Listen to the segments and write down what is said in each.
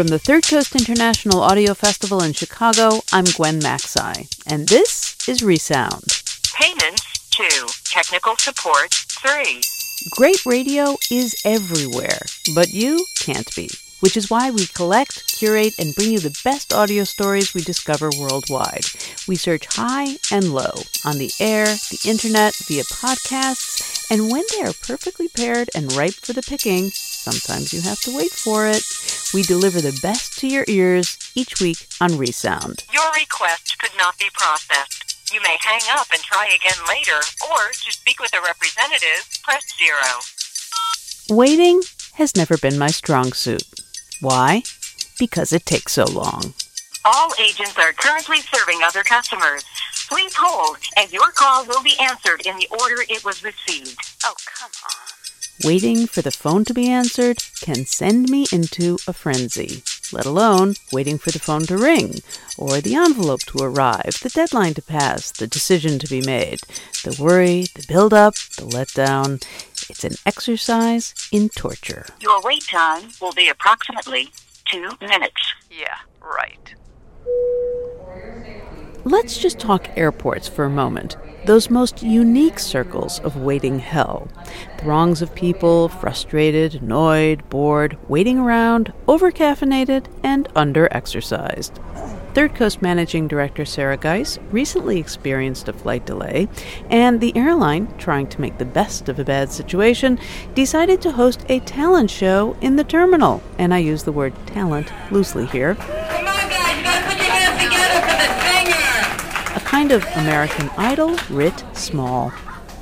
From the Third Coast International Audio Festival in Chicago, I'm Gwen Macsai, and this is Resound. Payments, 2. Technical support, 3. Great radio is everywhere, but you can't be, which is why we collect, curate, and bring you the best audio stories we discover worldwide. We search high and low, on the air, the internet, via podcasts, and when they are perfectly paired and ripe for the picking, sometimes you have to wait for it. We deliver the best to your ears each week on Resound. Your request could not be processed. You may hang up and try again later, or to speak with a representative, press 0. Waiting has never been my strong suit. Why? Because it takes so long. All agents are currently serving other customers. Please hold, and your call will be answered in the order it was received. Oh, come on. Waiting for the phone to be answered can send me into a frenzy, let alone waiting for the phone to ring, or the envelope to arrive, the deadline to pass, the decision to be made, the worry, the build up, the letdown. It's an exercise in torture. Your wait time will be approximately 2 minutes. Yeah, right. Let's just talk airports for a moment. Those most unique circles of waiting hell. Throngs of people, frustrated, annoyed, bored, waiting around, overcaffeinated, and underexercised. Third Coast Managing Director Sarah Geiss recently experienced a flight delay, and the airline, trying to make the best of a bad situation, decided to host a talent show in the terminal. And I use the word talent loosely here. Come on, guys, you gotta put your hands together for the singer. A kind of American Idol writ small.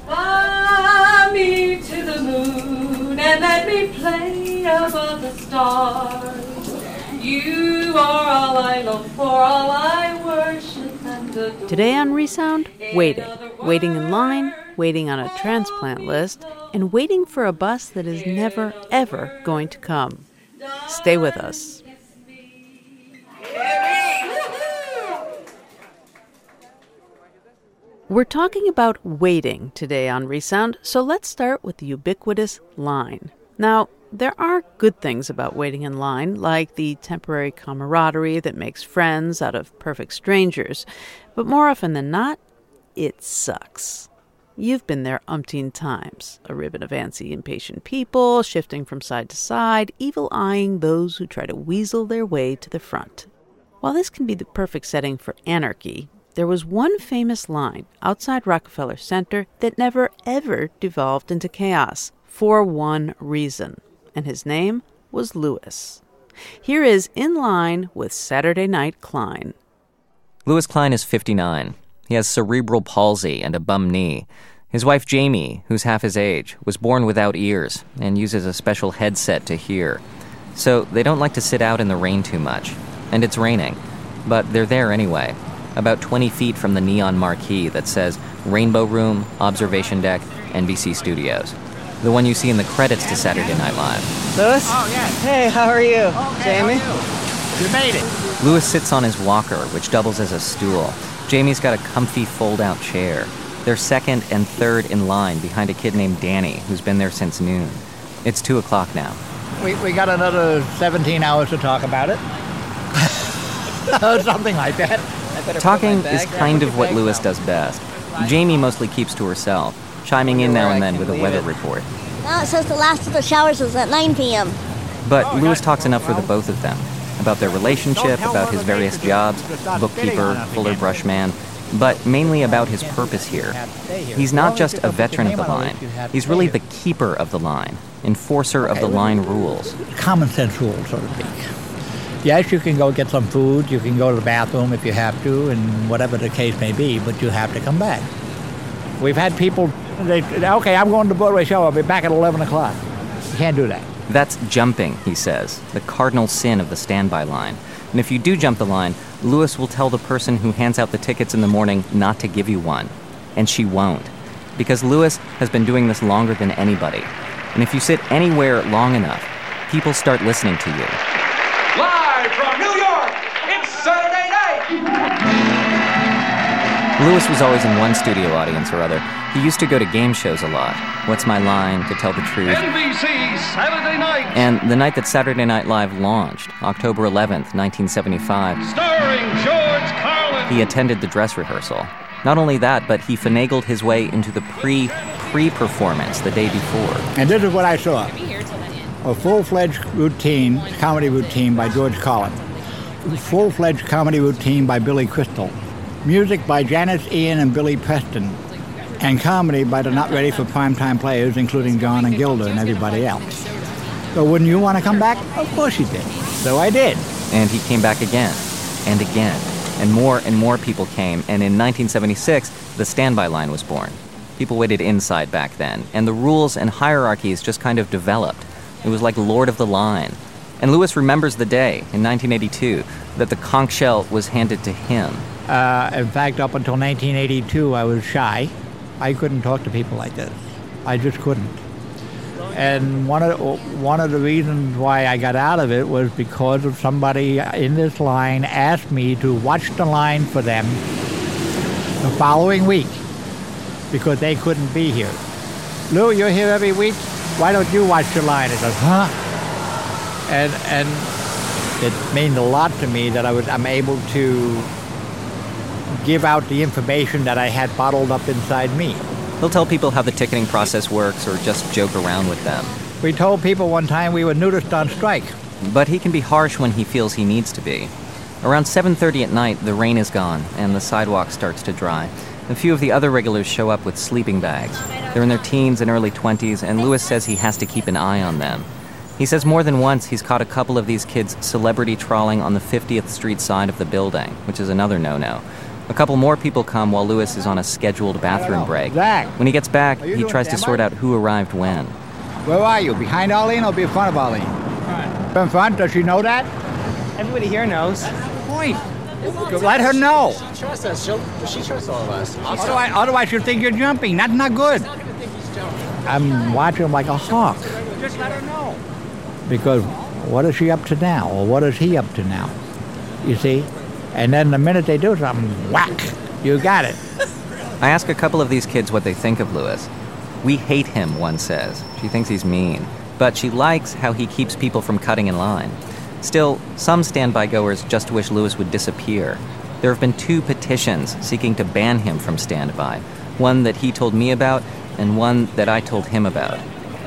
Fly me to the moon and let me play above the stars. You are all I long for, all I worship and adore. Today on Resound, waiting. Waiting in line, waiting on a transplant list, and waiting for a bus that is never, ever going to come. Stay with us. We're talking about waiting today on Resound, so let's start with the ubiquitous line. Now, there are good things about waiting in line, like the temporary camaraderie that makes friends out of perfect strangers, but more often than not, it sucks. You've been there umpteen times. A ribbon of antsy, impatient people, shifting from side to side, evil eyeing those who try to weasel their way to the front. While this can be the perfect setting for anarchy, there was one famous line outside Rockefeller Center that never ever devolved into chaos for one reason, and his name was Lewis. Here is In Line with Saturday Night Klein. Lewis Klein is 59. He has cerebral palsy and a bum knee. His wife Jamie, who's half his age, was born without ears and uses a special headset to hear. So they don't like to sit out in the rain too much. And it's raining. But they're there anyway, about 20 feet from the neon marquee that says Rainbow Room, Observation Deck, NBC Studios. The one you see in the credits to Saturday Night Live. Lewis? Oh, yeah. Hey, how are you? Oh, Jamie? You you made it. Lewis sits on his walker, which doubles as a stool. Jamie's got a comfy fold out chair. They're second and third in line behind a kid named Danny, who's been there since noon. It's 2 o'clock now. We, we got another 17 hours to talk about it. Something like that. Talking is kind of what Lewis does best. Jamie mostly keeps to herself, chiming in now and then with a weather report. Now it says the last of the showers is at 9 p.m. But Lewis talks enough for the both of them about their relationship, about his various jobs bookkeeper, fuller brushman but mainly about his purpose here. He's not just a veteran of the line, he's really the keeper of the line, enforcer of the line rules. Common sense rules, so to speak. Yes, you can go get some food, you can go to the bathroom if you have to, and whatever the case may be, but you have to come back. We've had people, they, okay, I'm going to the Broadway show, I'll be back at 11 o'clock. You can't do that. That's jumping, he says, the cardinal sin of the standby line. And if you do jump the line, Lewis will tell the person who hands out the tickets in the morning not to give you one. And she won't. Because Lewis has been doing this longer than anybody. And if you sit anywhere long enough, people start listening to you. Live from New York, it's Saturday night! Lewis was always in one studio audience or other. He used to go to game shows a lot. What's My Line, To Tell the Truth. NBC Saturday night! And the night that Saturday Night Live launched, October 11th, 1975, Starring George Carlin! he attended the dress rehearsal. Not only that, but he finagled his way into the pre pre performance the day before. And this is what I saw a full fledged routine, comedy routine by George Carlin, full fledged comedy routine by Billy Crystal, music by Janis Ian and Billy Preston, and comedy by the not ready for primetime players, including John and Gilda and everybody else. So wouldn't you want to come back? Of course you did. So I did. And he came back again and again. And more and more people came, and in 1976, the standby line was born. People waited inside back then, and the rules and hierarchies just kind of developed. It was like Lord of the Line. And Lewis remembers the day, in 1982, that the conch shell was handed to him. Uh, in fact, up until 1982, I was shy. I couldn't talk to people like this. I just couldn't. And one of one of the reasons why I got out of it was because of somebody in this line asked me to watch the line for them the following week because they couldn't be here. Lou, you're here every week. Why don't you watch the line? It goes, huh? And and it means a lot to me that I was I'm able to give out the information that I had bottled up inside me. He'll tell people how the ticketing process works or just joke around with them. We told people one time we were nudists on strike. But he can be harsh when he feels he needs to be. Around 7:30 at night, the rain is gone and the sidewalk starts to dry. A few of the other regulars show up with sleeping bags. They're in their teens and early 20s, and Lewis says he has to keep an eye on them. He says more than once he's caught a couple of these kids celebrity trawling on the 50th Street side of the building, which is another no no. A couple more people come while Lewis is on a scheduled bathroom break. Zach. When he gets back, he tries to standby? sort out who arrived when. Where are you? Behind Arlene or be in front of Arlene? In front. Does she know that? Everybody here knows. Point. Let her know. She trusts us. She'll, she trusts all of us. Otherwise, otherwise you'll think you're jumping. That's not good. I'm watching him like a hawk. Just let her know. Because what is she up to now? Or what is he up to now? You see? And then the minute they do something, whack, you got it. I ask a couple of these kids what they think of Lewis. We hate him, one says. She thinks he's mean. But she likes how he keeps people from cutting in line. Still, some standby goers just wish Lewis would disappear. There have been two petitions seeking to ban him from standby one that he told me about, and one that I told him about.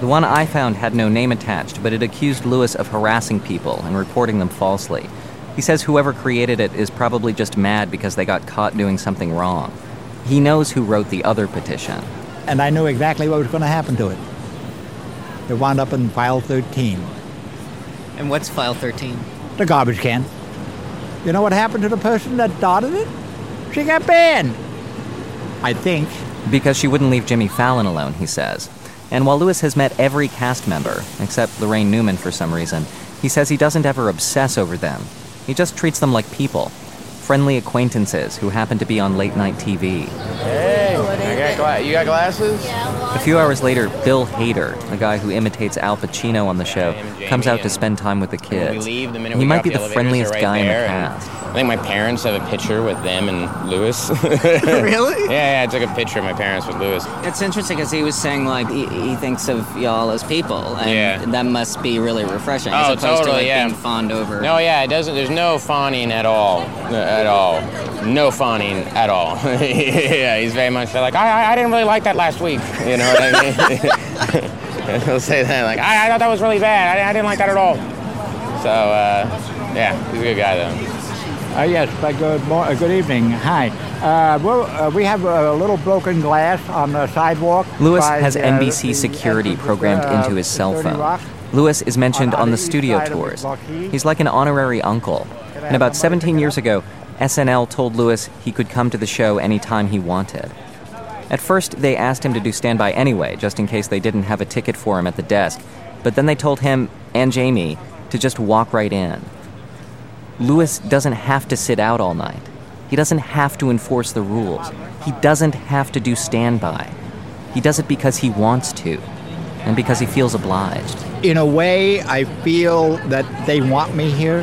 The one I found had no name attached, but it accused Lewis of harassing people and reporting them falsely. He says whoever created it is probably just mad because they got caught doing something wrong. He knows who wrote the other petition. And I knew exactly what was going to happen to it. It wound up in file 13, And what's file 13? the garbage can. You know what happened to the person that started it? She got banned. I think. Because she wouldn't leave Jimmy Fallon alone, he says. And while Lewis has met every cast member, except Laraine Newman for some reason, he says he doesn't ever obsess over them. He just treats them like people, friendly acquaintances who happen to be on late night TV. Hey, got gla- you got glasses? A few hours later, Bill Hader, the guy who imitates Al Pacino on the show, comes out to spend time with the kids. leave, the minute he might be the friendliest guy in the cast. I think my parents have a picture with them and Lewis. Really? Yeah, yeah. I took a picture of my parents with Lewis. It's interesting because he was saying like he, he thinks of y'all as people, and Yeah. that must be really refreshing. Oh, as opposed to like yeah. being fawned over. No, yeah, it doesn't. There's no fawning at all, at all. No fawning at all. yeah, he's very much like I, I, I didn't really like that last week. You know what I mean? He'll say that like I, I thought that was really bad. I, I didn't like that at all. So uh, yeah, he's a good guy though. Uh, yes, but good, mor- uh, good evening. Hi. Uh, we're, uh, we have a little broken glass on the sidewalk. Lewis by, has NBC security programmed uh, into his cell phone. Rock. Lewis is mentioned On- on, the the studio side of the tours. He's like an honorary uncle. And about 17 years ago, SNL told Lewis he could come to the show anytime he wanted. At first, they asked him to do standby anyway, just in case they didn't have a ticket for him at the desk. But then they told him and Jamie to just walk right in. Lewis doesn't have to sit out all night. He doesn't have to enforce the rules. He doesn't have to do standby. He does it because he wants to, and because he feels obliged. In a way, I feel that they want me here.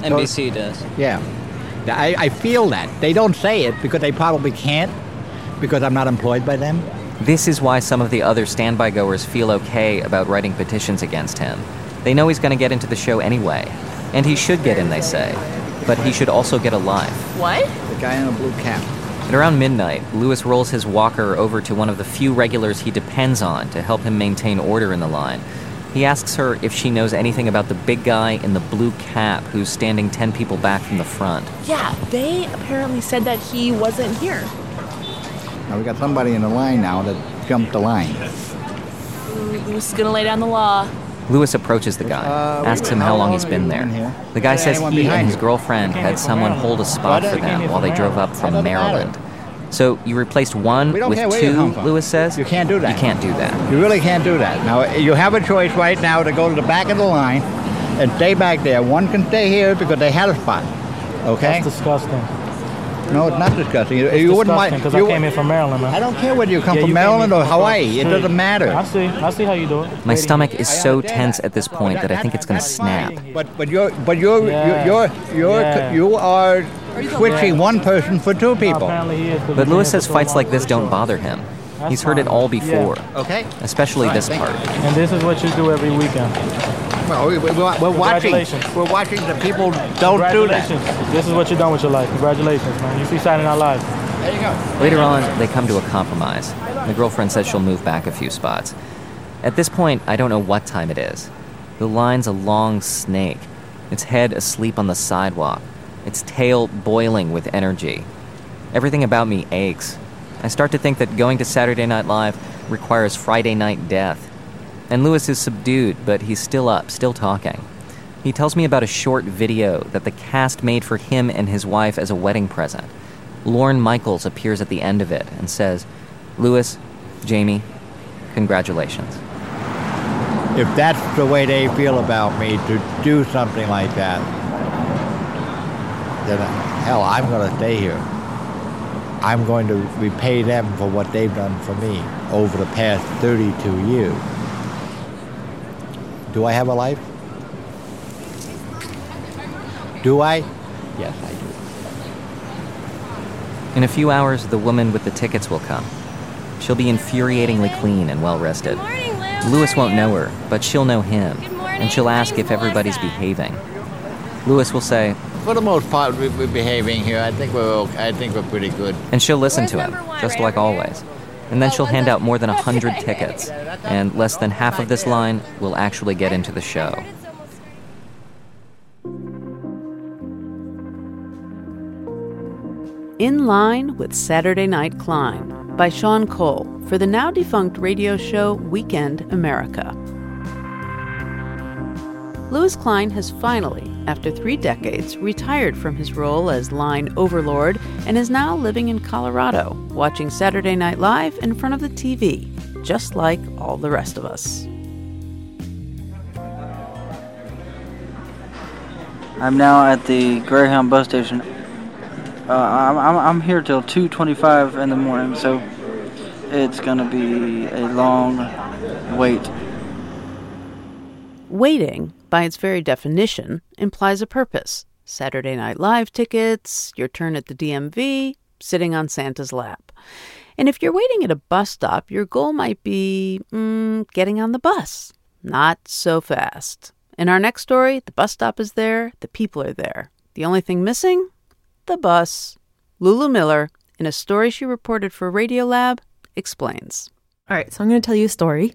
NBC does. Yeah. I, I feel that. They don't say it because they probably can't because I'm not employed by them. This is why some of the other standby goers feel okay about writing petitions against him. They know he's going to get into the show anyway. And he should get in, they say. But he should also get alive. What? The guy in a blue cap. At around midnight, Lewis rolls his walker over to one of the few regulars he depends on to help him maintain order in the line. He asks her if she knows anything about the big guy in the blue cap who's standing 10 people back from the front. Yeah, they apparently said that he wasn't here. Now we got somebody in the line now that jumped the line. Ooh, Lewis is gonna lay down the law. Lewis approaches the guy, Uh, asks him how long he's been there. The guy says he and his girlfriend had someone hold a spot for them while they drove up from That doesn't matter. Maryland. So you replaced one with care where you two. Lewis says? You can't do that. You can't do that. You really can't do that. Now, you have a choice right now to go to the back of the line and stay back there. One can stay here because they had a spot. Okay? That's disgusting. No, it's not disgusting. You, It's you wouldn't disgusting mind. because I you- came here from Maryland, man. I don't care whether you come Yeah, from you Maryland or from Hawaii. It the doesn't matter. I see. I see how you do it. My stomach is so tense at this point that I think it's going to snap. But but you're but you're Yeah. you're you're Yeah. you are switching one person for two people. Apparently he is. 'cause But Lewis says so fights like this don't bother him. That's He's heard it fine. all Yeah. before, Okay. especially Right, this thank part. And this is what you do every weekend. Well, we, we, we're watching. We're watching the people don't do that. This is what you've done with your life. Congratulations, man. You see Saturday Night Live. There you go. Later on, they come to a compromise. The girlfriend says she'll move back a few spots. At this point, I don't know what time it is. The line's a long snake, its head asleep on the sidewalk, its tail boiling with energy. Everything about me aches. I start to think that going to Saturday Night Live requires Friday night death. And Lewis is subdued, but he's still up, still talking. He tells me about a short video that the cast made for him and his wife as a wedding present. Lorne Michaels appears at the end of it and says, Lewis, Jamie, congratulations. If that's the way they feel about me to do something like that, then hell, I'm going to stay here. I'm going to repay them for what they've done for me over the past 32 years. Do I have a life? Do I? Yes, I do. In a few hours, the woman with the tickets will come. She'll be infuriatingly clean and well rested. Lewis won't know her, but she'll know him, and she'll ask if everybody's behaving. Lewis will say, For the most part, we- we're behaving here. I think we're okay. I think we're pretty good. and she'll listen to him, just like always. And then she'll hand out more than a hundred tickets, and less than half of this line will actually get into the show. In Line with Saturday Night Klein by Sean Cole for the now defunct radio show Weekend America. Lewis Klein has finally, after three decades, retired from his role as line overlord and is now living in Colorado, watching Saturday Night Live in front of the TV, just like all the rest of us. I'm now at the Greyhound bus station. Uh, I'm, I'm, I'm here till 2:25 in the morning, so it's gonna be a long wait. Waiting, by its very definition, implies a purpose. Saturday Night Live tickets, your turn at the DMV, sitting on Santa's lap. And if you're waiting at a bus stop, your goal might be mm, getting on the bus. Not so fast. In our next story, the bus stop is there, the people are there. The only thing missing? The bus. Lulu Miller, in a story she reported for Radiolab, explains. All right, so I'm going to tell you a story.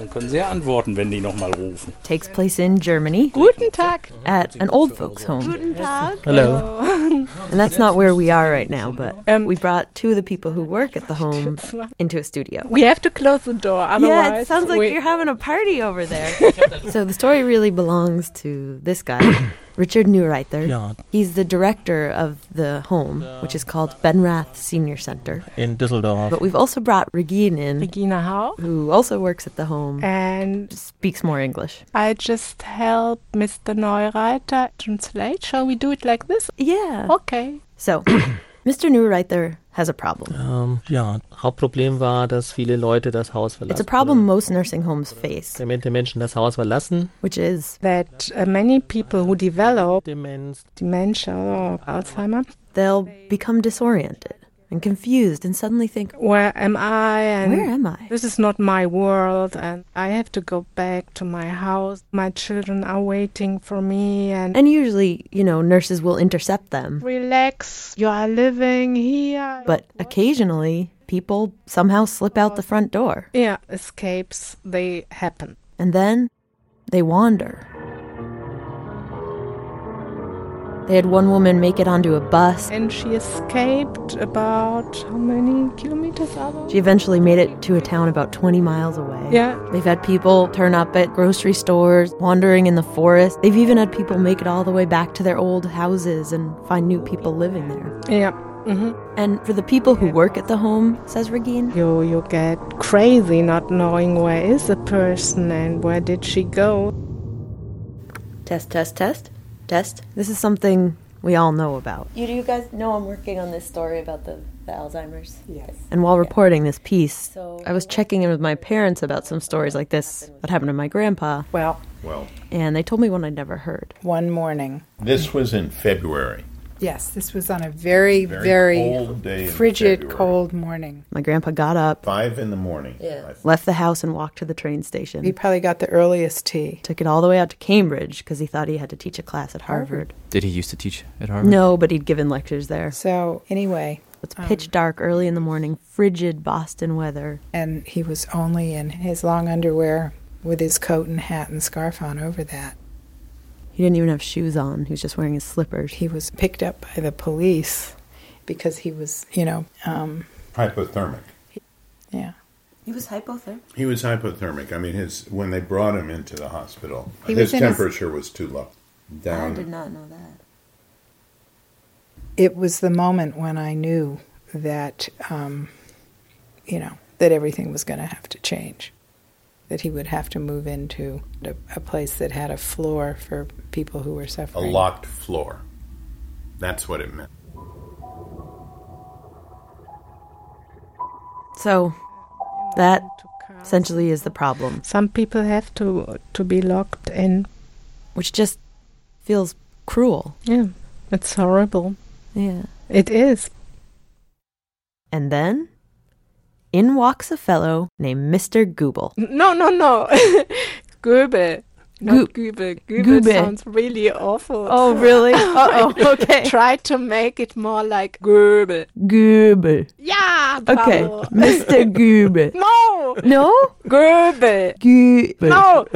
Dann können Sie ja antworten, wenn die nochmal rufen. Takes place in Germany. Guten Tag. At an old folks' home. Guten Tag. Hello. and that's not where we are right now, but um, we brought two of the people who work at the home into a studio. We have to close the door, otherwise. Yeah, it sounds like we- you're having a party over there. so the story really belongs to this guy, Richard Neureither. Ja. He's the director of the home, which is called Benrath Senior Center. in Düsseldorf. But we've also brought Regine in, Regina Hau. who also works at the home, And speaks more English. I just help Mr. Neureither translate. Shall we do it like this? Yeah. Okay. So, Mr. Neureither has a problem. Ähm, ja, Hauptproblem war, dass viele Leute das Haus verlassen. It's a problem most nursing homes face, Demente Menschen das Haus verlassen. which is That uh, many people who develop Demenz, dementia or Alzheimer, they'll become disoriented and confused and suddenly think, where am I? And Where am I? This is not my world, and I have to go back to my house. My children are waiting for me, and and usually, you know, nurses will intercept them. relax. You are living here. But occasionally, people somehow slip out the front door. yeah, escapes they happen. And then they wander. They had one woman make it onto a bus. And she escaped about how many kilometers are those? She eventually made it to a town about 20 miles away. Yeah. They've had people turn up at grocery stores, wandering in the forest. They've even had people make it all the way back to their old houses and find new people living there. Yeah. hmm And for the people who work at the home, says Regine, You you get crazy not knowing where is the person and where did she go. test, test, test, test. This is something we all know about. You, do you guys know I'm working on this story about the, the Alzheimer's? Yes. And while reporting this piece, So- I was checking in with my parents about some stories like this that happened to my grandpa. Well, Well, And they told me one I'd never heard. one morning. this was in February. Yes, this was on a very, Very very, cold day frigid, cold morning. My grandpa got up, Five in the morning. Yeah. left the house, and walked to the train station. He probably got the earliest tea. Took it all the way out to Cambridge because he thought he had to teach a class at Harvard. Oh. Did he used to teach at Harvard? No, but he'd given lectures there. So, anyway, It's um, pitch dark early in the morning, frigid Boston weather. and he was only in his long underwear with his coat and hat and scarf on over that. He didn't even have shoes on. He was just wearing his slippers. He was picked up by the police because he was, you know, um, Hypothermic. yeah. He was hypothermic. He was hypothermic. I mean, his when they brought him into the hospital, He his was in his- temperature was too low. Down. I did not know that. It was the moment when I knew that, um, you know, that everything was going to have to change. That he would have to move into a, a place that had a floor for people who were suffering. A locked floor. That's what it meant. So, that essentially is the problem, Some people have to to be locked in. which just feels cruel. Yeah. It's horrible. Yeah. It is. And then, in walks a fellow named Mr. Gooble. No, no, no. Goebel. Not Goebel. Goebel Goebel. sounds really awful. Oh, really? Uh-oh, okay. Try to make it more like Goebel. Gooble. Yeah, Okay. Mr. Gooble. No. No? Goebel. Gooble. No.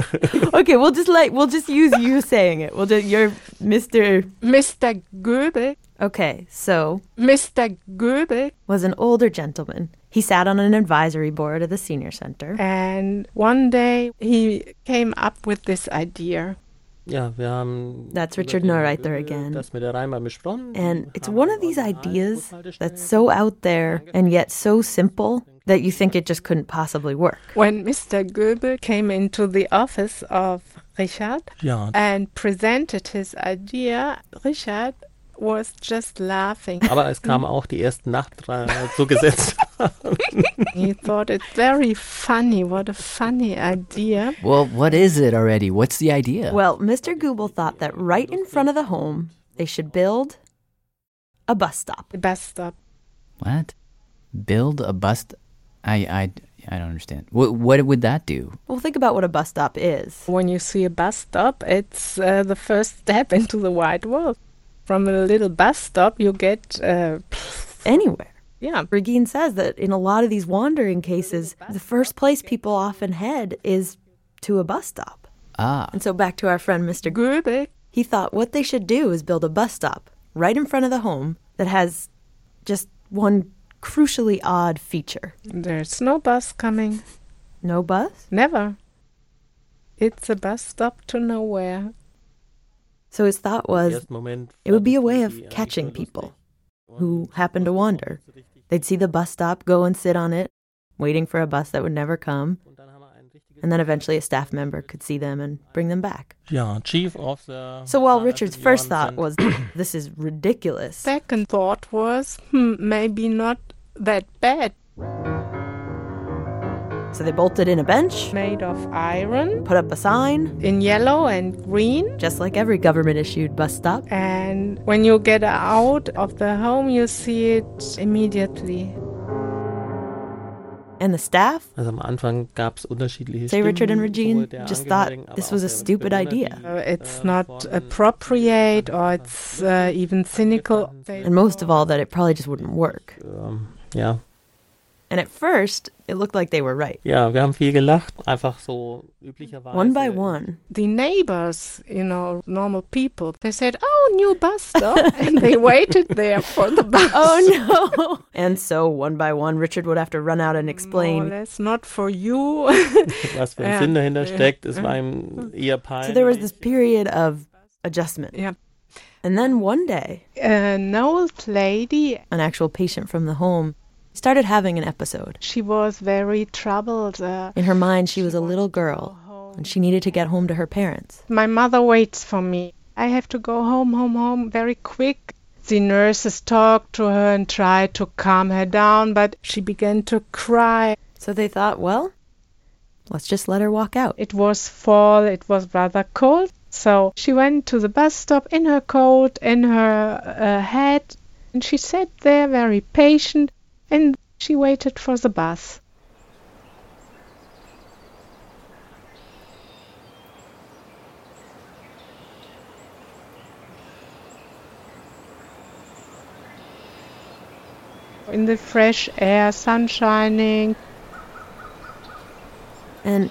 okay, we'll just like we'll just use you saying it. We'll just you're Mr. Mr. Goebel. Okay, so Mr. Goebel. was an older gentleman. He sat on an advisory board at the senior center. And one day he came up with this idea. Yeah, wir haben That's Richard Neureither again. das mit der Rheinbahn besprochen. And it's one of these ideas that's so out there and yet so simple that you think it just couldn't possibly work. When Mr. Goebel came into the office of Richard Ja. and presented his idea, Richard was just laughing. Aber es kamen auch die ersten Nachtreihen zugesetzt. he thought it very funny. What a funny idea. Well, what is it already? What's the idea? Well, Mr. Google thought that right in front of the home, they should build a bus stop. A bus stop. What? Build a bus? I I I don't understand. What what would that do? Well, think about what a bus stop is. When you see a bus stop, it's uh, the first step into the wide world. From a little bus stop, you get uh, anywhere. Yeah. Regine says that in a lot of these wandering cases, the first place people often head is to a bus stop. Ah. And so back to our friend Mr. Grubik, he thought what they should do is build a bus stop right in front of the home that has just one crucially odd feature. There's no bus coming. No bus? Never. It's a bus stop to nowhere. So his thought was it would be a way of catching people who happen to wander. They'd see the bus stop, go and sit on it, waiting for a bus that would never come. And then eventually a staff member could see them and bring them back. Yeah, Chief of the. So while Richard's first thought was, this is ridiculous, Second thought was, hmm, maybe not that bad. So they bolted in a bench, Made of iron, put up a sign, in yellow and green. just like every government issued bus stop. And when you get out of the home, you see it immediately. And the staff, Also am Anfang gab es unterschiedliche say Richard and Regine, just thought this was a stupid idea. Uh, it's äh, not appropriate or it's uh, even cynical. And most of all, that it probably just wouldn't work. Ähm, ja. And at first, it looked like they were right. ja, wir haben viel gelacht, einfach so üblicherweise. One by one, The neighbors, you know, normal people, they said, "Oh, new bus stop," and they waited there for the bus. Oh no! and so one by one, Richard would have to run out and More or explain. less not for you. Was für ein Ja. Sinn dahinter steckt, es war ihm eher peinlich. So there was this period of adjustment. Yeah. And then one day, An old lady, an actual patient from the home started having an episode. she was very troubled. Uh, In her mind, she was a little girl, and she needed to get home to her parents. My mother waits for me. I have to go home, home, home very quick. The nurses talked to her and tried to calm her down, but she began to cry. So they thought, well, let's just let her walk out. It was fall, it was rather cold. So she went to the bus stop in her coat, in her uh, hat, and she sat there very patient and she waited for the bus. In the fresh air, sun shining, And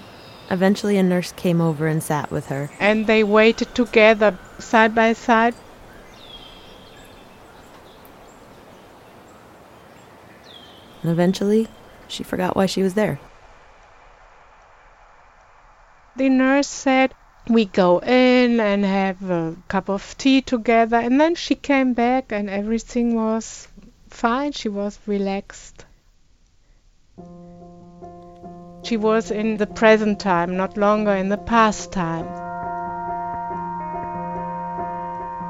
eventually, a nurse came over and sat with her. and they waited together side by side. And eventually, she forgot why she was there. The nurse said, We go in and have a cup of tea together. And then she came back and everything was fine. She was relaxed. She was in the present time, not longer in the past time.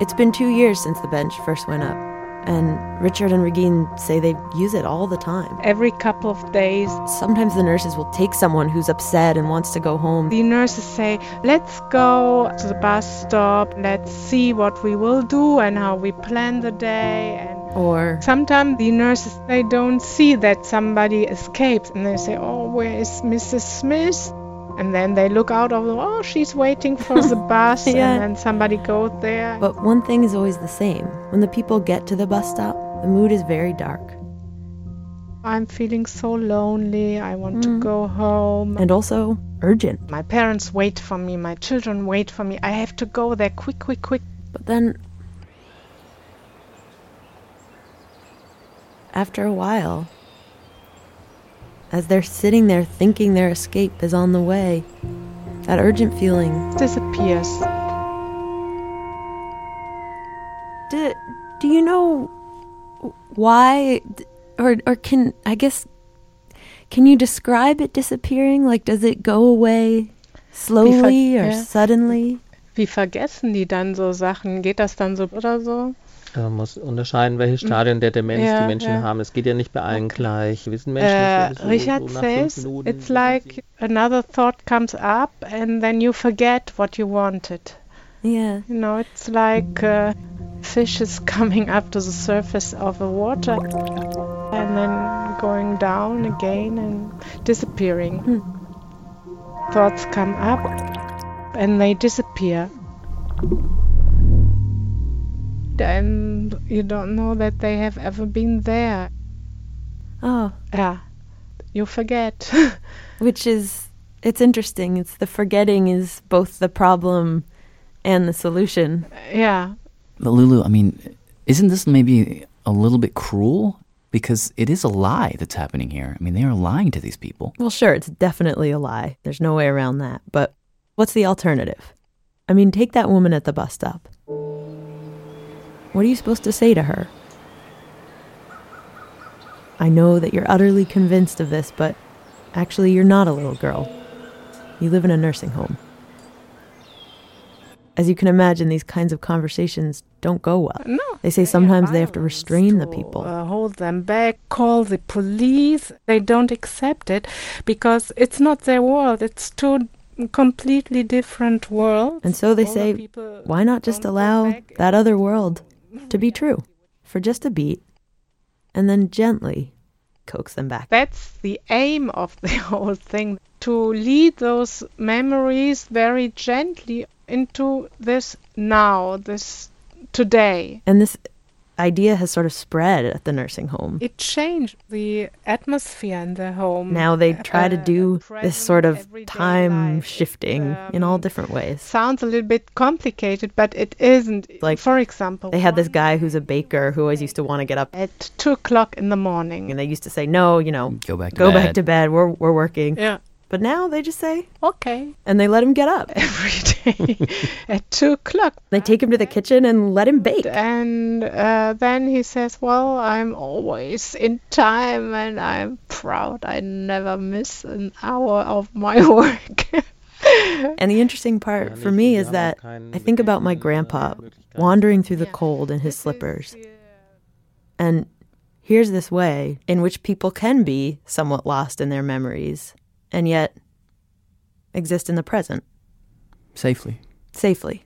It's been two years since the bench first went up, and Richard and Regine say they use it all the time. Every couple of days, Sometimes the nurses will take someone who's upset and wants to go home. the nurses say, Let's go to the bus stop, let's see what we will do and how we plan the day. And Or Sometimes the nurses they don't see that somebody escapes and they say, "Oh, where is Mrs. Smith?" And then they look out of the oh, she's waiting for the bus, Yeah. and then somebody goes there. But one thing is always the same. When the people get to the bus stop, the mood is very dark. I'm feeling so lonely. I want to mm. go home. And also urgent. my parents wait for me. My children wait for me. I have to go there quick, quick, quick. But then, after a while, as they're sitting there thinking their escape is on the way, that urgent feeling disappears. Do, do you know why, or or can I guess can you describe it disappearing? Like, does it go away slowly or ja. suddenly? Wie vergessen die dann so Sachen? Geht das dann so oder so? Man muss unterscheiden, welche Stadien der Demenz Ja, die Menschen ja. haben. Es geht ja nicht bei allen gleich. Wir sind Menschen, Uh, ist so, Richard so nach fünf says it's like another thought comes up and then you forget what you wanted. Yeah. You know, it's like uh, fishes coming up to the surface of the water and then going down again and disappearing. Thoughts come up and they disappear. And you don't know that they have ever been there. Oh. Yeah. You forget. Which is, it's interesting. It's the forgetting is both the problem and the solution. yeah. But Lulu, I mean, isn't this maybe a little bit cruel? Because it is a lie that's happening here. I mean, they are lying to these people. Well, sure, it's definitely a lie. There's no way around that. But what's the alternative? I mean, take that woman at the bus stop. What are you supposed to say to her? I know that you're utterly convinced of this, but actually, you're not a little girl. You live in a nursing home. As you can imagine, these kinds of conversations don't go well. No. They say sometimes they have to restrain the people. uh, hold them back, call the police. They don't accept it because it's not their world. It's two completely different worlds. And so they All say, people why not just allow that other world to be true for just a beat and then gently coax them back? That's the aim of the whole thing to lead those memories very gently into this now, this today. And this idea has sort of spread at the nursing home. It changed the atmosphere in the home. Now they try to uh, do this sort of time shifting in all different ways. Sounds a little bit complicated, but it isn't. Like, for example, They had this guy who's a baker who always used to want to get up at two o'clock in the morning. and they used to say, No, you know, Go back to go bed. back to bed. We're we're working. Yeah. But now they just say Okay. and they let him get up. Every day at two o'clock. They take him to the kitchen and let him bake. And uh, then he says, Well, I'm always in time and I'm proud. I never miss an hour of my work. And the interesting part for me is that I think about my grandpa wandering through the cold in his slippers. And here's this way in which people can be somewhat lost in their memories and yet exist in the present Safely. safely.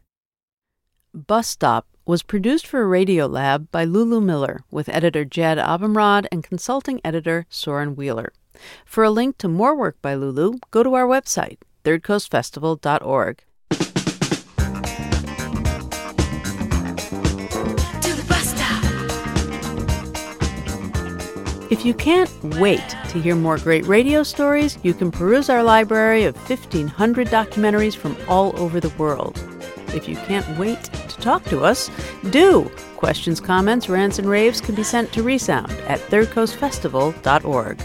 Bus Stop was produced for Radiolab by Lulu Miller with editor Jad Abumrad and consulting editor Soren Wheeler. For a link to more work by Lulu, go to our website, thirdcoastfestival.org. If you can't wait to hear more great radio stories, you can peruse our library of 1,500 documentaries from all over the world. If you can't wait to talk to us, do! Questions, comments, rants, and raves can be sent to Resound at thirdcoastfestival.org.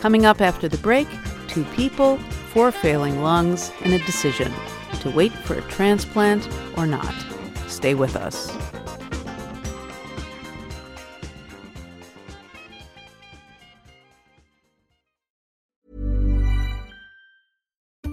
Coming up after the break, two people, four failing lungs, and a decision to wait for a transplant or not. Stay with us.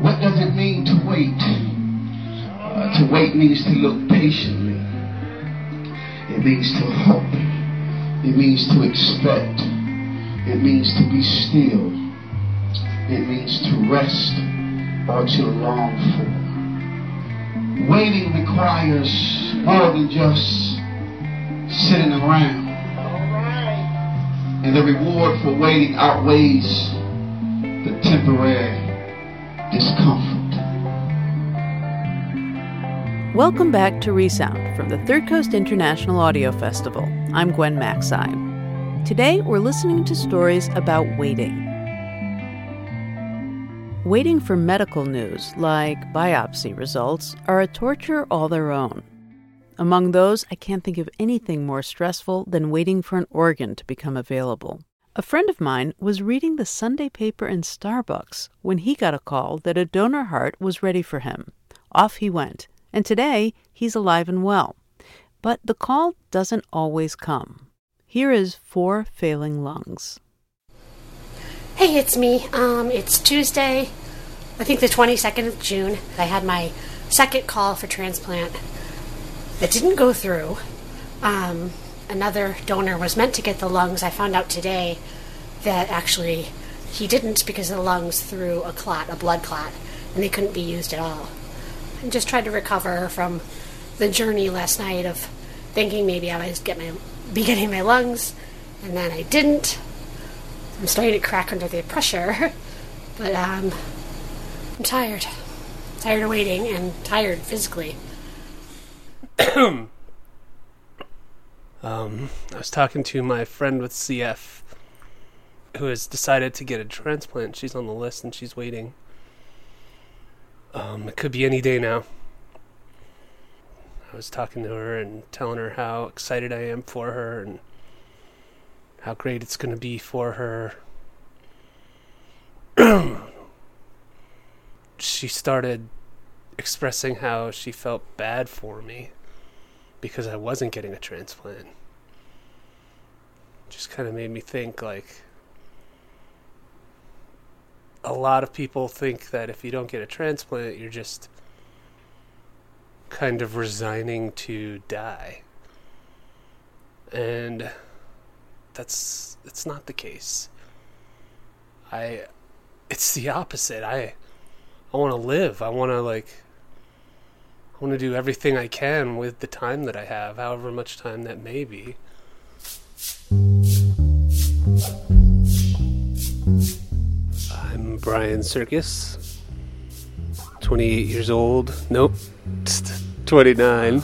What does it mean to wait? Uh, to wait means to look patiently. It means to hope. It means to expect. It means to be still. It means to rest or to long for. Waiting requires more than just sitting around. And the reward for waiting outweighs the temporary discomfort. Welcome back to Resound from the Third Coast International Audio Festival. I'm Gwen Macsai. Today we're listening to stories about waiting. Waiting for medical news, like biopsy results, are a torture all their own. Among those, I can't think of anything more stressful than waiting for an organ to become available. A friend of mine was reading the Sunday paper in Starbucks when he got a call that a donor heart was ready for him. Off he went, and today he's alive and well. But the call doesn't always come. Here is Four Failing Lungs. Hey, it's me. Um, it's Tuesday, I think the 22nd of June. I had my second call for transplant. It didn't go through. Um, another donor was meant to get the lungs. I found out today that actually he didn't because the lungs threw a clot, a blood clot, and they couldn't be used at all. I just tried to recover from the journey last night of thinking maybe I was get my be getting my lungs, and then I didn't. I'm starting to crack under the pressure, but um, I'm tired. Tired of waiting and tired physically. um, I was talking to my friend with CF who has decided to get a transplant. She's on the list and she's waiting. Um, it could be any day now. I was talking to her and telling her how excited I am for her and how great it's going to be for her. she started expressing how she felt bad for me because I wasn't getting a transplant. Just kind of made me think like a lot of people think that if you don't get a transplant, you're just kind of resigning to die. And that's that's not the case. I it's the opposite. I I want to live. I want to like I want to do everything I can with the time that I have, however much time that may be. I'm Brian Circus, 28 years old. Nope, 29,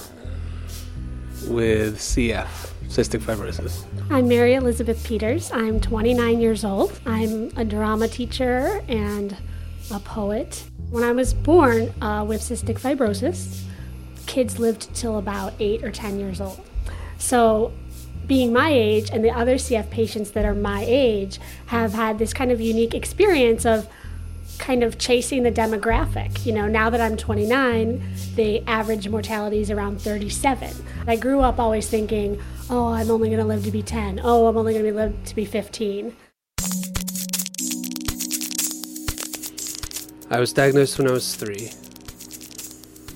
with CF, cystic fibrosis. I'm Mary Elizabeth Peters. I'm 29 years old. I'm a drama teacher and a poet. When I was born uh, with cystic fibrosis, kids lived till about 8 or 10 years old. So, being my age and the other CF patients that are my age have had this kind of unique experience of kind of chasing the demographic. You know, now that I'm 29, the average mortality is around 37. I grew up always thinking, oh, I'm only going to live to be 10. Oh, I'm only going to live to be 15. I was diagnosed when I was three.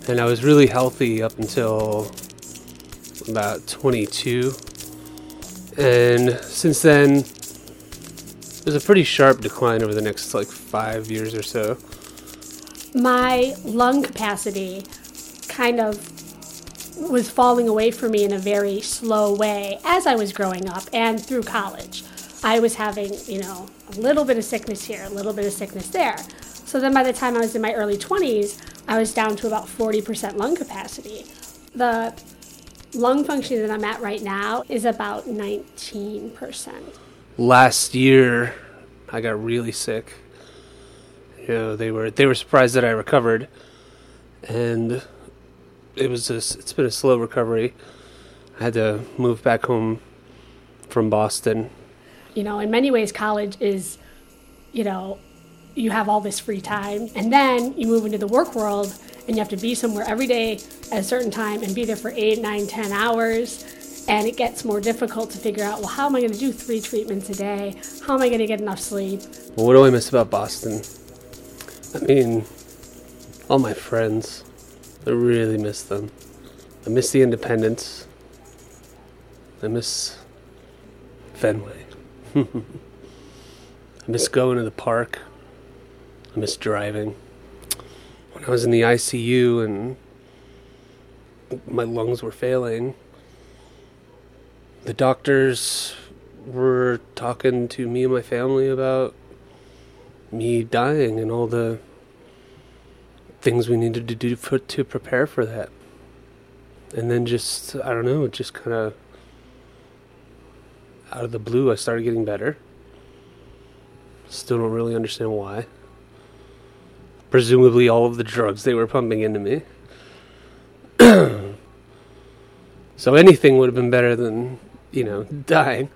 And I was really healthy up until about 22. And since then, there's a pretty sharp decline over the next like five years or so. My lung capacity kind of was falling away from me in a very slow way as I was growing up and through college. I was having, you know, a little bit of sickness here, a little bit of sickness there. So then by the time I was in my early 20s, I was down to about 40% lung capacity. The lung function that I'm at right now is about 19%. Last year, I got really sick. You know, they were they were surprised that I recovered, and it was a, it's been a slow recovery. I had to move back home from Boston. You know, in many ways, college is, you know, you have all this free time, and then you move into the work world and you have to be somewhere every day at a certain time and be there for eight, nine, ten hours. And it gets more difficult to figure out, well, how am I going to do three treatments a day? How am I going to get enough sleep? Well, what do I miss about Boston? I mean, all my friends. I really miss them. I miss the independence. I miss Fenway. I miss going to the park. I miss driving. When I was in the ICU and my lungs were failing, the doctors were talking to me and my family about me dying and all the things we needed to do for, to prepare for that. And then just, I don't know, it just kind of out of the blue, I started getting better. Still don't really understand why. Presumably, all of the drugs they were pumping into me. so anything would have been better than, you know, dying.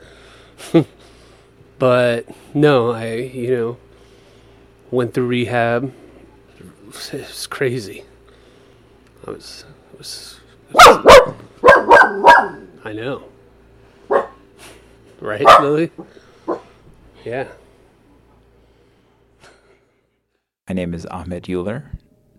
but no, I, you know, went through rehab. It was crazy. I was, it was, it was I know. Right, Lily? Yeah. My name is Ahmet Uluer,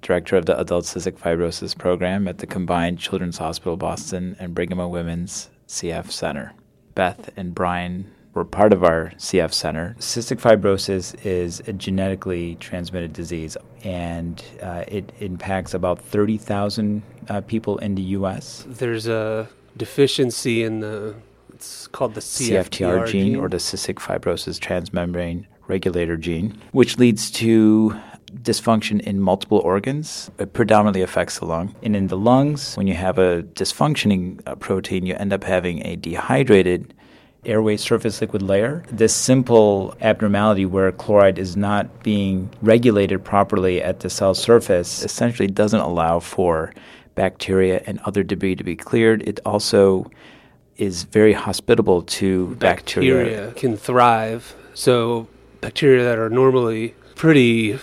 Director of the Adult Cystic Fibrosis Program at the Combined Children's Hospital Boston and Brigham and Women's CF Center. Beth and Brian were part of our CF Center. Cystic fibrosis is a genetically transmitted disease, and uh, it impacts about 30,000 uh, people in the U.S. There's a deficiency in the, it's called the CFTR, CFTR gene, or the cystic fibrosis transmembrane regulator gene, which leads to dysfunction in multiple organs. It predominantly affects the lung. And in the lungs, when you have a dysfunctioning uh, protein, you end up having a dehydrated airway surface liquid layer. This simple abnormality where chloride is not being regulated properly at the cell surface essentially doesn't allow for bacteria and other debris to be cleared. It also is very hospitable to bacteria. bacteria can thrive. So bacteria that are normally pretty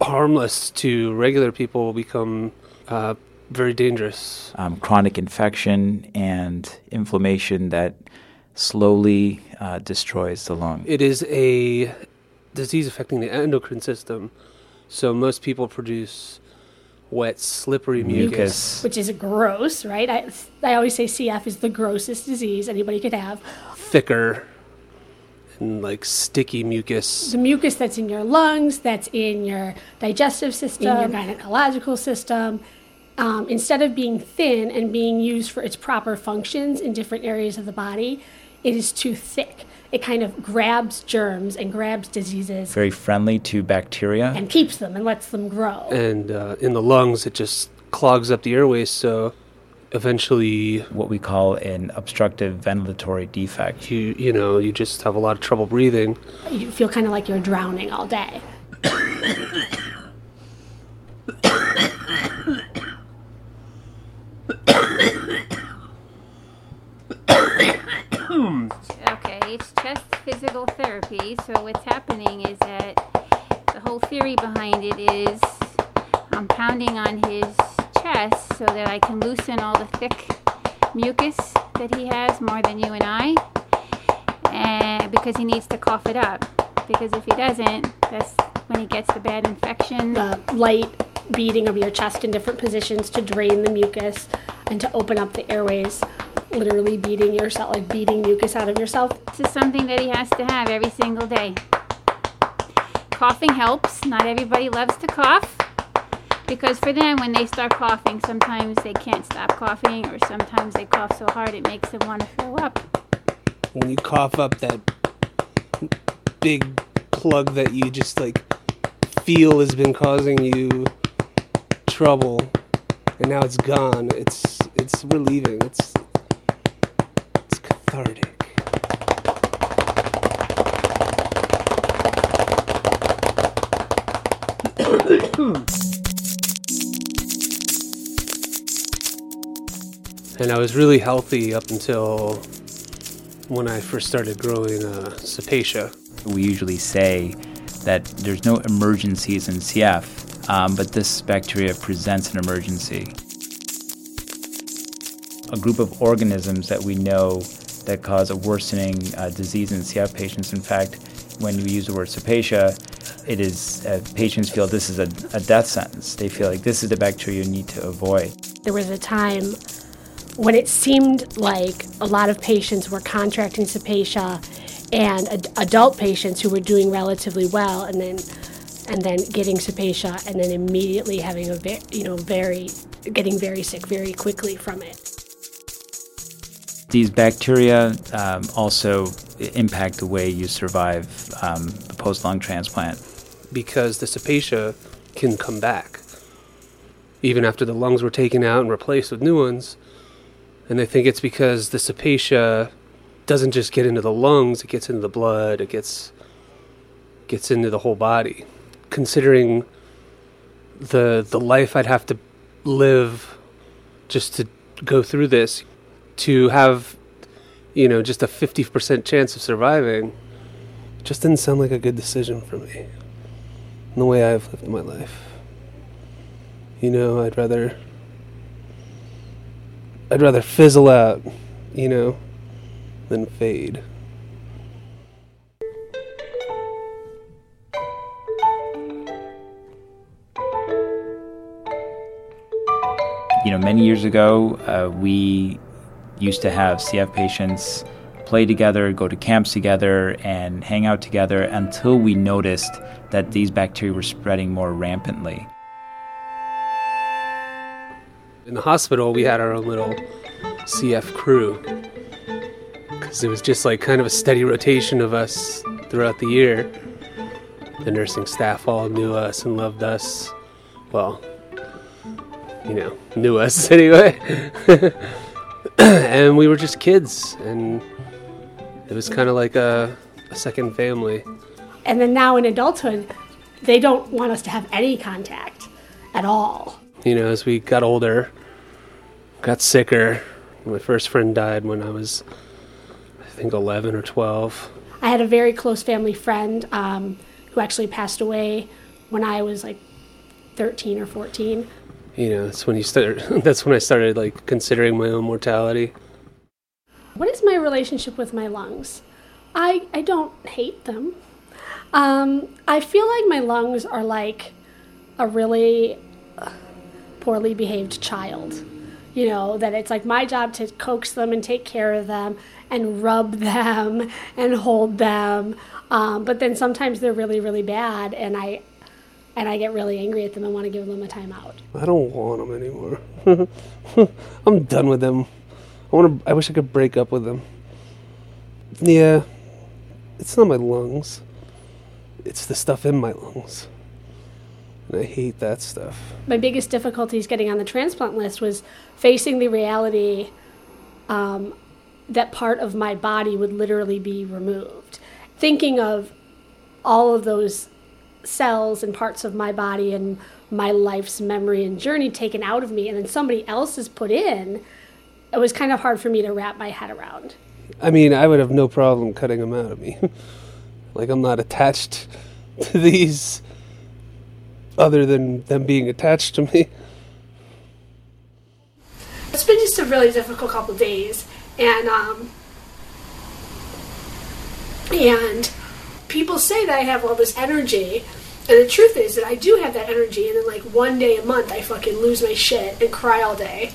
harmless to regular people will become uh, very dangerous. Um, chronic infection and inflammation that slowly uh, destroys the lung. It is a disease affecting the endocrine system. So most people produce wet, slippery mucus. Which is gross, right? I, I always say CF is the grossest disease anybody could have. thicker and like sticky mucus. The mucus that's in your lungs, that's in your digestive system, in your gynecological system, um, instead of being thin and being used for its proper functions in different areas of the body, it is too thick. It kind of grabs germs and grabs diseases Very friendly to bacteria. and keeps them and lets them grow. And uh, in the lungs, it just clogs up the airways. So eventually, what we call an obstructive ventilatory defect. You you know you just have a lot of trouble breathing. You feel kind of like you're drowning all day. Okay, it's just physical therapy. So what's happening is that the whole theory behind it is I'm pounding on his chest so that I can loosen all the thick mucus that he has more than you and I, and because he needs to cough it up. Because if he doesn't, that's when he gets the bad infection. The light beating of your chest in different positions to drain the mucus and to open up the airways. Literally beating yourself, like beating mucus out of yourself. This is something that he has to have every single day. Coughing helps. Not everybody loves to cough. Because for them, when they start coughing, sometimes they can't stop coughing, or sometimes they cough so hard it makes them want to throw up. When you cough up that big plug that you just like feel has been causing you trouble, and now it's gone. It's it's relieving. It's it's cathartic. Hmm. And I was really healthy up until when I first started growing uh, cepacia. We usually say that there's no emergencies in CF, um, but this bacteria presents an emergency. A group of organisms that we know that cause a worsening uh, disease in CF patients. In fact, when we use the word cepacia, it is uh, patients feel this is a, a death sentence. They feel like this is the bacteria you need to avoid. There was a time when it seemed like a lot of patients were contracting cepacia and ad- adult patients who were doing relatively well and then and then getting cepacia and then immediately having a very you know very getting very sick very quickly from it These bacteria um, also impact the way you survive um, the post lung transplant. Because the cepacia can come back. Even after the lungs were taken out and replaced with new ones. And they think it's because the cepacia doesn't just get into the lungs, it gets into the blood, it gets gets into the whole body. Considering the the life I'd have to live just to go through this, to have you know just a fifty percent chance of surviving, just didn't sound like a good decision for me. In the way I've lived my life. You know, I'd rather I'd rather fizzle out, you know, than fade. You know, many years ago, uh, we used to have CF patients play together, go to camps together, and hang out together until we noticed that these bacteria were spreading more rampantly. In the hospital, we had our own little CF crew because it was just like kind of a steady rotation of us throughout the year. The nursing staff all knew us and loved us. Well, you know, knew us anyway. and we were just kids, and it was kind of like a, a second family. And then now in adulthood, they don't want us to have any contact at all. You know, as we got older, got sicker. My first friend died when I was, I think, 11 or 12. I had a very close family friend um, who actually passed away when I was like 13 or 14. You know, that's when you start. That's when I started like considering my own mortality. What is my relationship with my lungs? I I don't hate them. Um, I feel like my lungs are like a really poorly behaved child. You know, that it's like my job to coax them and take care of them and rub them and hold them. Um, but then sometimes they're really, really bad, and I and I get really angry at them and want to give them a timeout. I don't want them anymore. I'm done with them. I want to. I wish I could break up with them. Yeah, it's not my lungs. It's the stuff in my lungs. I hate that stuff. My biggest difficulties getting on the transplant list was facing the reality um, that part of my body would literally be removed. Thinking of all of those cells and parts of my body and my life's memory and journey taken out of me and then somebody else is put in, it was kind of hard for me to wrap my head around. I mean, I would have no problem cutting them out of me. like, I'm not attached to these other than them being attached to me. It's been just a really difficult couple days, and um, and people say that I have all this energy, and the truth is that I do have that energy, and then like one day a month I fucking lose my shit and cry all day.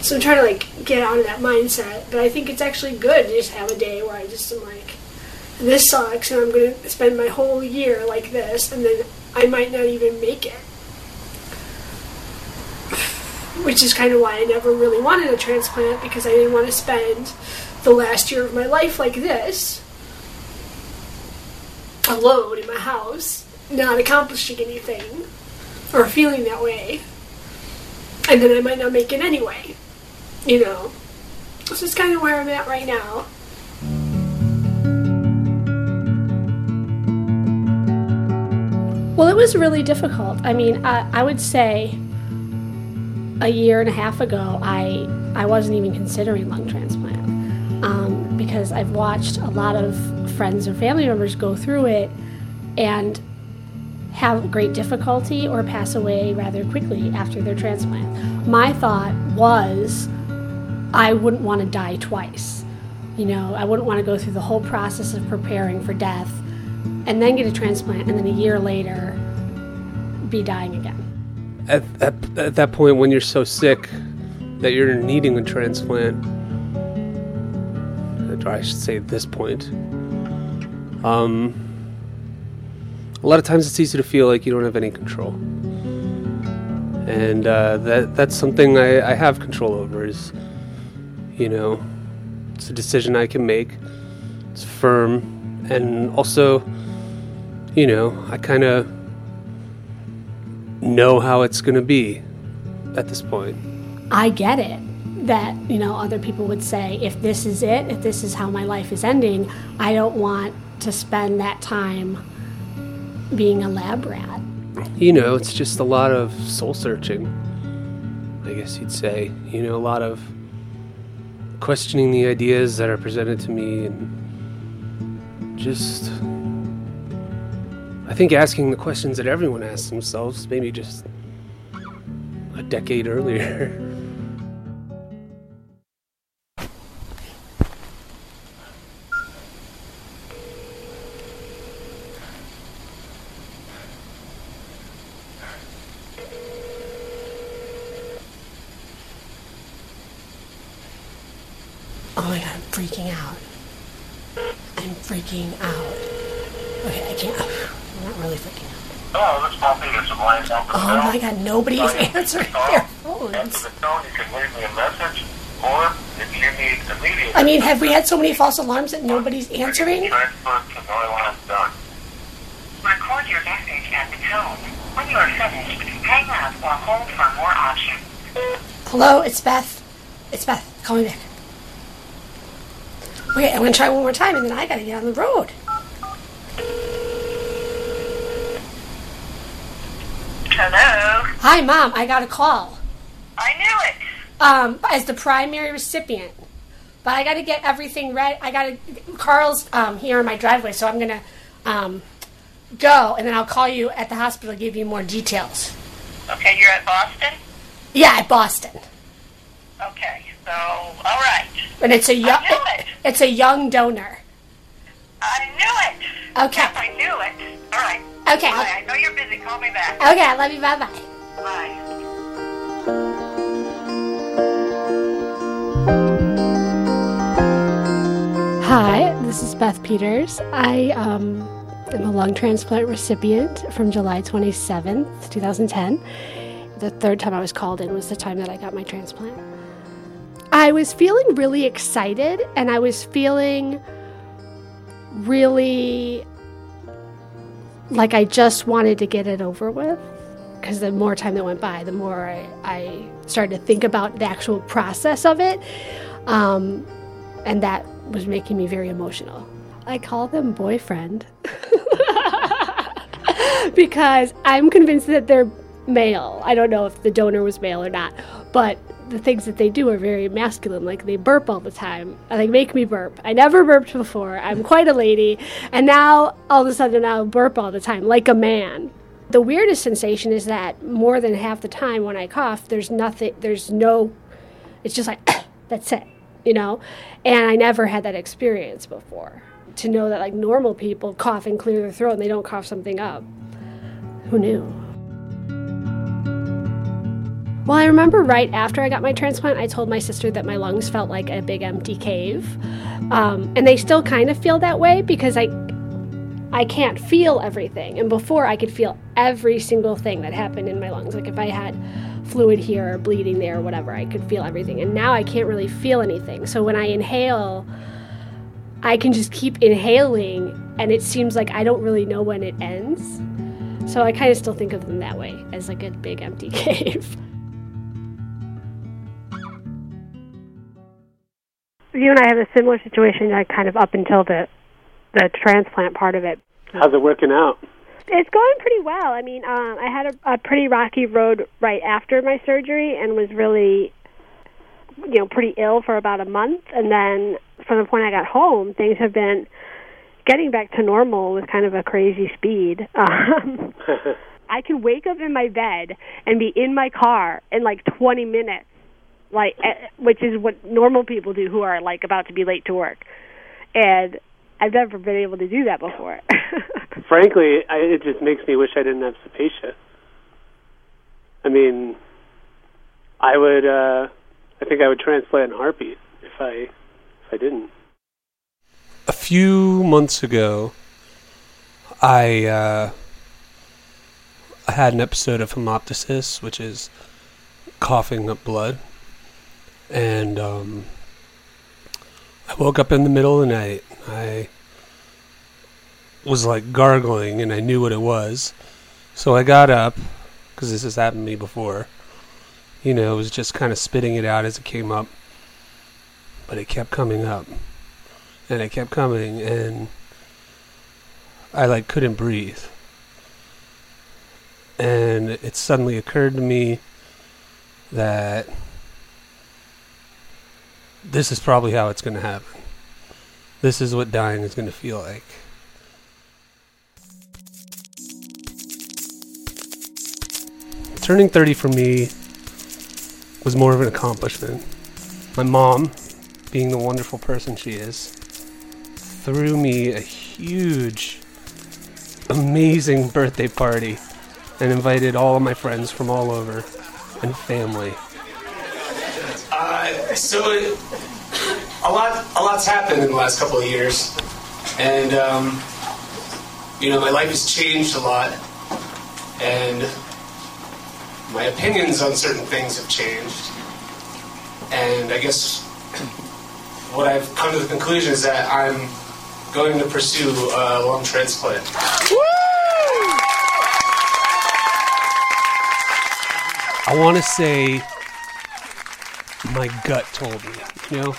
So I'm trying to like get out of that mindset, but I think it's actually good to just have a day where I just am like, this sucks, and I'm gonna spend my whole year like this, and then I might not even make it. Which is kind of why I never really wanted a transplant because I didn't want to spend the last year of my life like this alone in my house, not accomplishing anything, or feeling that way, and then I might not make it anyway. You know, this is kind of where I'm at right now. Well, it was really difficult. I mean, I, I would say a year and a half ago, I I wasn't even considering lung transplant um, because I've watched a lot of friends or family members go through it and have great difficulty or pass away rather quickly after their transplant. My thought was I wouldn't want to die twice. You know, I wouldn't want to go through the whole process of preparing for death and then get a transplant and then a year later be dying again. At, at, at that point, when you're so sick that you're needing a transplant, or I should say at this point, um, a lot of times it's easy to feel like you don't have any control. And uh, that that's something I, I have control over is, you know, It's a decision I can make. It's firm, and also, you know, I kind of know how it's going to be at this point. I get it that, you know, other people would say, if this is it, if this is how my life is ending, I don't want to spend that time being a lab rat. You know, it's just a lot of soul searching, I guess you'd say. You know, a lot of questioning the ideas that are presented to me and just. I think asking the questions that everyone asks themselves, maybe just a decade earlier. Oh my god, I'm freaking out. I'm freaking out. Okay, I can't. I'm not really freaking out. Hello, this is Paul Peters of Lions Health and Oh Health. my god, nobody's Sorry, answering call. their After phones. the tone, you can leave me a message, or if you need immediate I mean, have we had so many false alarms that nobody's answering? transfer to Neuland done. Record your message at the tone. When you are finished, hang up or hold for more options. Hello, it's Beth. It's Beth. Call me back. Okay, I'm gonna try one more time and then I gotta get on the road. Hello? Hi, Mom. I got a call. I knew it. Um, as the primary recipient. But I gotta get everything ready. I gotta. Carl's um, here in my driveway, so I'm gonna um, go and then I'll call you at the hospital to give you more details. Okay, you're at Boston? Yeah, at Boston. Okay, so, alright. And it's a young. I knew it. It's a young donor. I knew it. Okay. Yes, I knew it. Alright. Okay. Bye. I know you're busy. Call me back. Okay, I love you. Bye bye. Hi, this is Beth Peters. I um, am a lung transplant recipient from July 27th, 2010. The third time I was called in was the time that I got my transplant. I was feeling really excited and I was feeling really like I just wanted to get it over with. Because the more time that went by, the more I, I started to think about the actual process of it. Um, and that was making me very emotional. I call them boyfriend because I'm convinced that they're male. I don't know if the donor was male or not, but the things that they do are very masculine. Like they burp all the time. and They make me burp. I never burped before. I'm quite a lady, and now all of a sudden I'll burp all the time, like a man. The weirdest sensation is that more than half the time when I cough, there's nothing. There's no. It's just like that's it, you know. And I never had that experience before. To know that like normal people cough and clear their throat and they don't cough something up. Who knew? Well, I remember right after I got my transplant, I told my sister that my lungs felt like a big empty cave. Um, and they still kind of feel that way because I, I can't feel everything. And before, I could feel every single thing that happened in my lungs. Like if I had fluid here or bleeding there or whatever, I could feel everything. And now I can't really feel anything. So when I inhale, I can just keep inhaling, and it seems like I don't really know when it ends. So I kind of still think of them that way, as like a big empty cave. You and I have a similar situation, like kind of up until the the transplant part of it. How's it working out? It's going pretty well. I mean, um, I had a, a pretty rocky road right after my surgery, and was really, you know, pretty ill for about a month. And then from the point I got home, things have been getting back to normal with kind of a crazy speed. Um, I can wake up in my bed and be in my car in like 20 minutes, like eh, which is what normal people do who are like about to be late to work. And I've never been able to do that before. Frankly, I, it just makes me wish I didn't have cepacia. I mean, I would. uh I think I would transplant in a heartbeat if I if I didn't. A few months ago, I uh, I had an episode of hemoptysis, which is coughing up blood, and um, I woke up in the middle of the night. I was like gargling and I knew what it was. So I got up because this has happened to me before. You know, it was just kind of spitting it out as it came up. But it kept coming up. And it kept coming and I like couldn't breathe. And it suddenly occurred to me that this is probably how it's going to happen. This is what dying is going to feel like. Turning 30 for me was more of an accomplishment. My mom, being the wonderful person she is, threw me a huge, amazing birthday party and invited all of my friends from all over and family. Uh, so a lot, a lot's happened in the last couple of years, and um, you know my life has changed a lot, and my opinions on certain things have changed, and I guess what I've come to the conclusion is that I'm going to pursue a lung transplant. I want to say my gut told me, you know?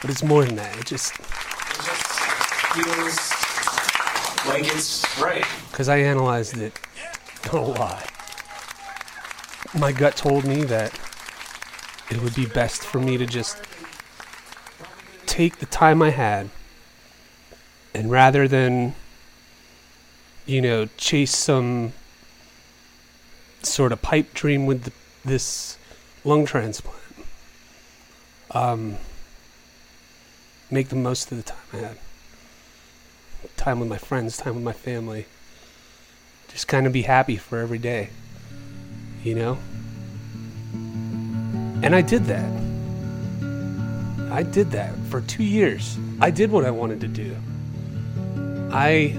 But it's more than that. It just. Feels like it's right. Because I analyzed it a lot. My gut told me that it would be best for me to just take the time I had and rather than, you know, chase some sort of pipe dream with the, this lung transplant, um, make the most of the time I had. Time with my friends, time with my family. Just kind of be happy for every day. You know? And I did that. I did that for two years. I did what I wanted to do. I.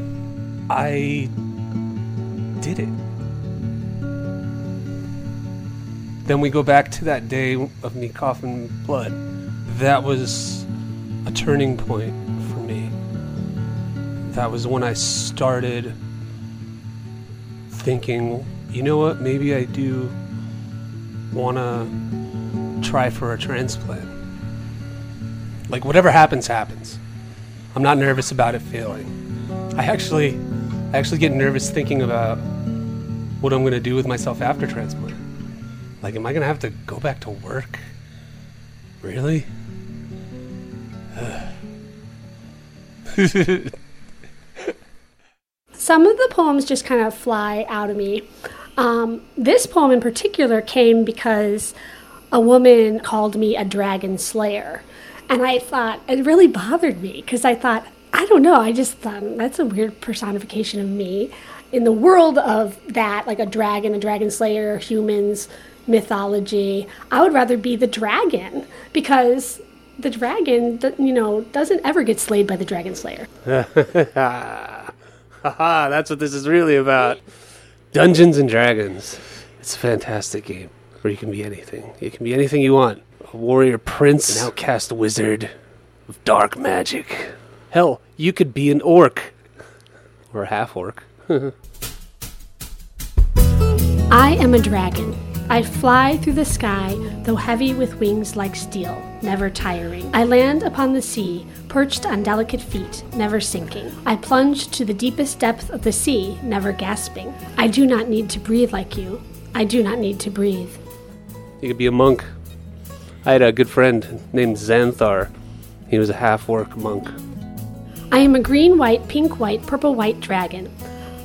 I did it. Then we go back to that day of me coughing blood. That was a turning point for me. That was when I started thinking, you know what, maybe I do want to try for a transplant. Like, whatever happens, happens. I'm not nervous about it failing. I actually, I actually get nervous thinking about what I'm going to do with myself after transplant. Like, am I going to have to go back to work? Really? Some of the poems just kind of fly out of me. Um, this poem in particular came because a woman called me a dragon slayer. And I thought, it really bothered me because I thought, I don't know, I just thought that's a weird personification of me. In the world of that, like a dragon, a dragon slayer, humans, mythology, I would rather be the dragon because the dragon, you know, doesn't ever get slayed by the dragon slayer. Haha, that's what this is really about. Dungeons and Dragons. It's a fantastic game where you can be anything. You can be anything you want. A warrior prince, an outcast wizard of dark magic. Hell, you could be an orc. Or a half orc. I am a dragon. I fly through the sky, though heavy with wings like steel, never tiring. I land upon the sea, perched on delicate feet, never sinking. I plunge to the deepest depth of the sea, never gasping. I do not need to breathe like you. I do not need to breathe. You could be a monk. I had a good friend named Xanthar. He was a half orc monk. I am a green, white, pink, white, purple, white dragon.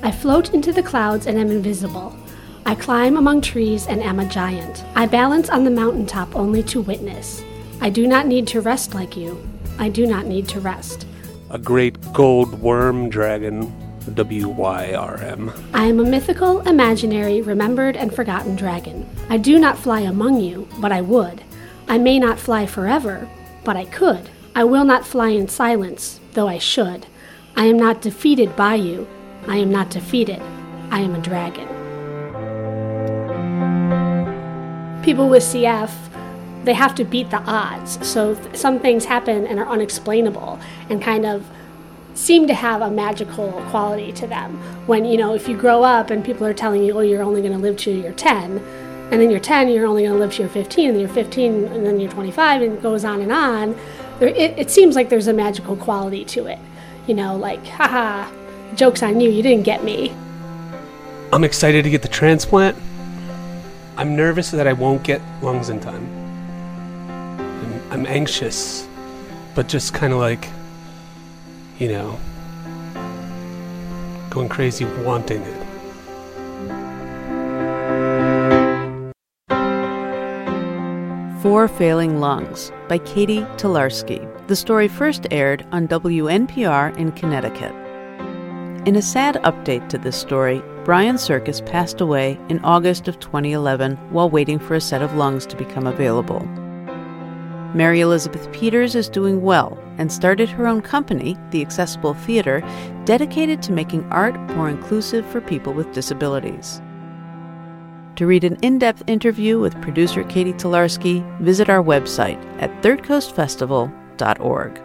I float into the clouds and am invisible. I climb among trees and am a giant. I balance on the mountaintop only to witness. I do not need to rest like you. I do not need to rest. A great gold worm dragon. W Y R M. I am a mythical, imaginary, remembered, and forgotten dragon. I do not fly among you, but I would. I may not fly forever, but I could. I will not fly in silence, though I should. I am not defeated by you. I am not defeated. I am a dragon. People with CF they have to beat the odds. So some things happen and are unexplainable and kind of seem to have a magical quality to them. When, you know, if you grow up and people are telling you, oh, you're only going to live till you're 10, and then you're 10, you're only going to live till you're 15, and then you're 15, and then you're 25, and it goes on and on, there, it, it seems like there's a magical quality to it. You know, like, haha, joke's on you, you didn't get me. I'm excited to get the transplant. I'm nervous that I won't get lungs in time. I'm, anxious, but just kind of like, you know, going crazy wanting it. Four Failing Lungs by Catie Talarski. The story first aired on WNPR in Connecticut. In a sad update to this story, Brian Circus passed away in August of 2011 while waiting for a set of lungs to become available. Mary Elizabeth Peters is doing well and started her own company, the Accessible Theater, dedicated to making art more inclusive for people with disabilities. To read an in depth interview with producer Catie Talarski, visit our website at thirdcoastfestival.org.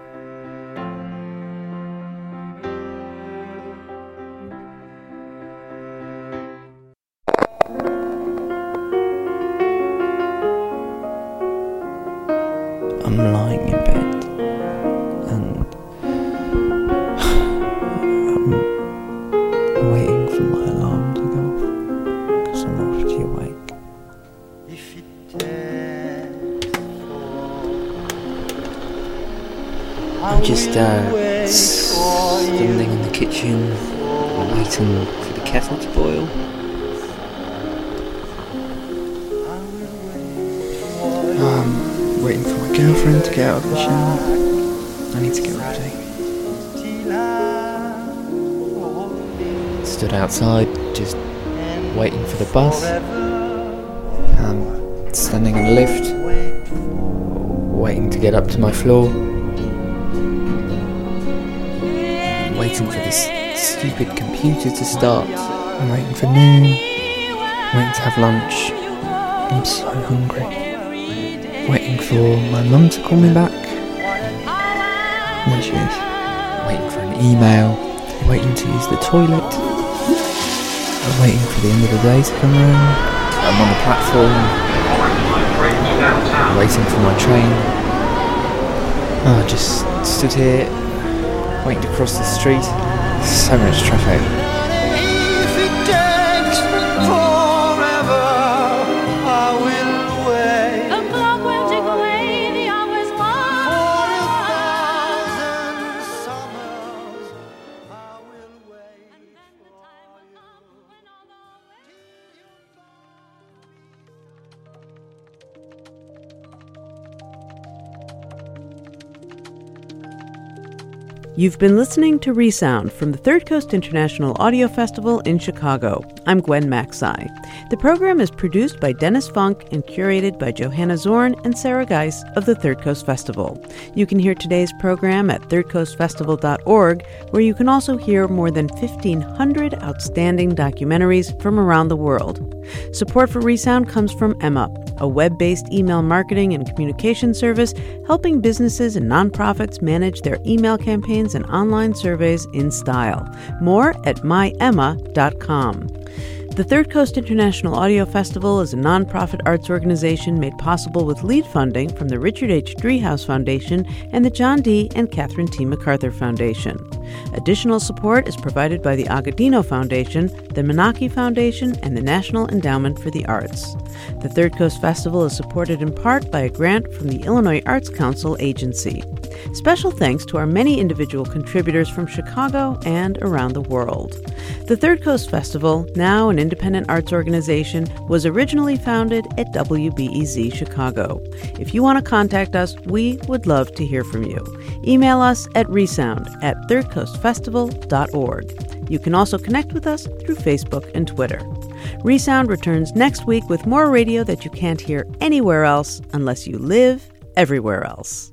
girlfriend to get out of the shower. I need to get ready. Stood outside, just waiting for the bus. Um, standing in the lift, waiting to get up to my floor. Waiting for this stupid computer to start. I'm waiting for noon. Waiting to have lunch. I'm so hungry for my mum to call me back. There she is. Waiting for an email. Waiting to use the toilet. I'm waiting for the end of the day to come around. I'm on the platform. Waiting for my train. Oh, I just stood here, waiting to cross the street. So much traffic. You've been listening to Resound from the Third Coast International Audio Festival in Chicago. I'm Gwen Macsai. The program is produced by Dennis Funk and curated by Johanna Zorn and Sarah Geis of the Third Coast Festival. You can hear today's program at thirdcoastfestival.org, where you can also hear more than 1,500 outstanding documentaries from around the world. Support for Resound comes from Emma, a web based email marketing and communication service helping businesses and nonprofits manage their email campaigns and online surveys in style. More at myemma.com. The Third Coast International Audio Festival is a nonprofit arts organization made possible with lead funding from the Richard H. Driehaus Foundation and the John D. and Catherine T. MacArthur Foundation. Additional support is provided by the Agudino Foundation, the Menaki Foundation, and the National Endowment for the Arts. The Third Coast Festival is supported in part by a grant from the Illinois Arts Council Agency. Special thanks to our many individual contributors from Chicago and around the world. The Third Coast Festival, now an independent arts organization, was originally founded at WBEZ Chicago. If you want to contact us, we would love to hear from you. Email us at resound at thirdcoastfestival.org. You can also connect with us through Facebook and Twitter. Resound returns next week with more radio that you can't hear anywhere else unless you live everywhere else.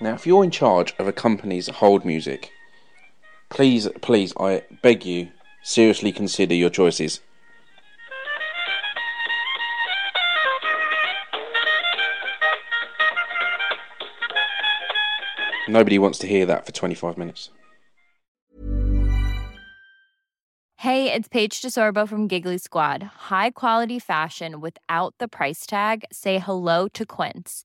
Now, if you're in charge of a company's hold music, please, please, I beg you, seriously consider your choices. Nobody wants to hear that for 25 minutes. Hey, it's Paige DeSorbo from Giggly Squad. High quality fashion without the price tag? Say hello to Quince.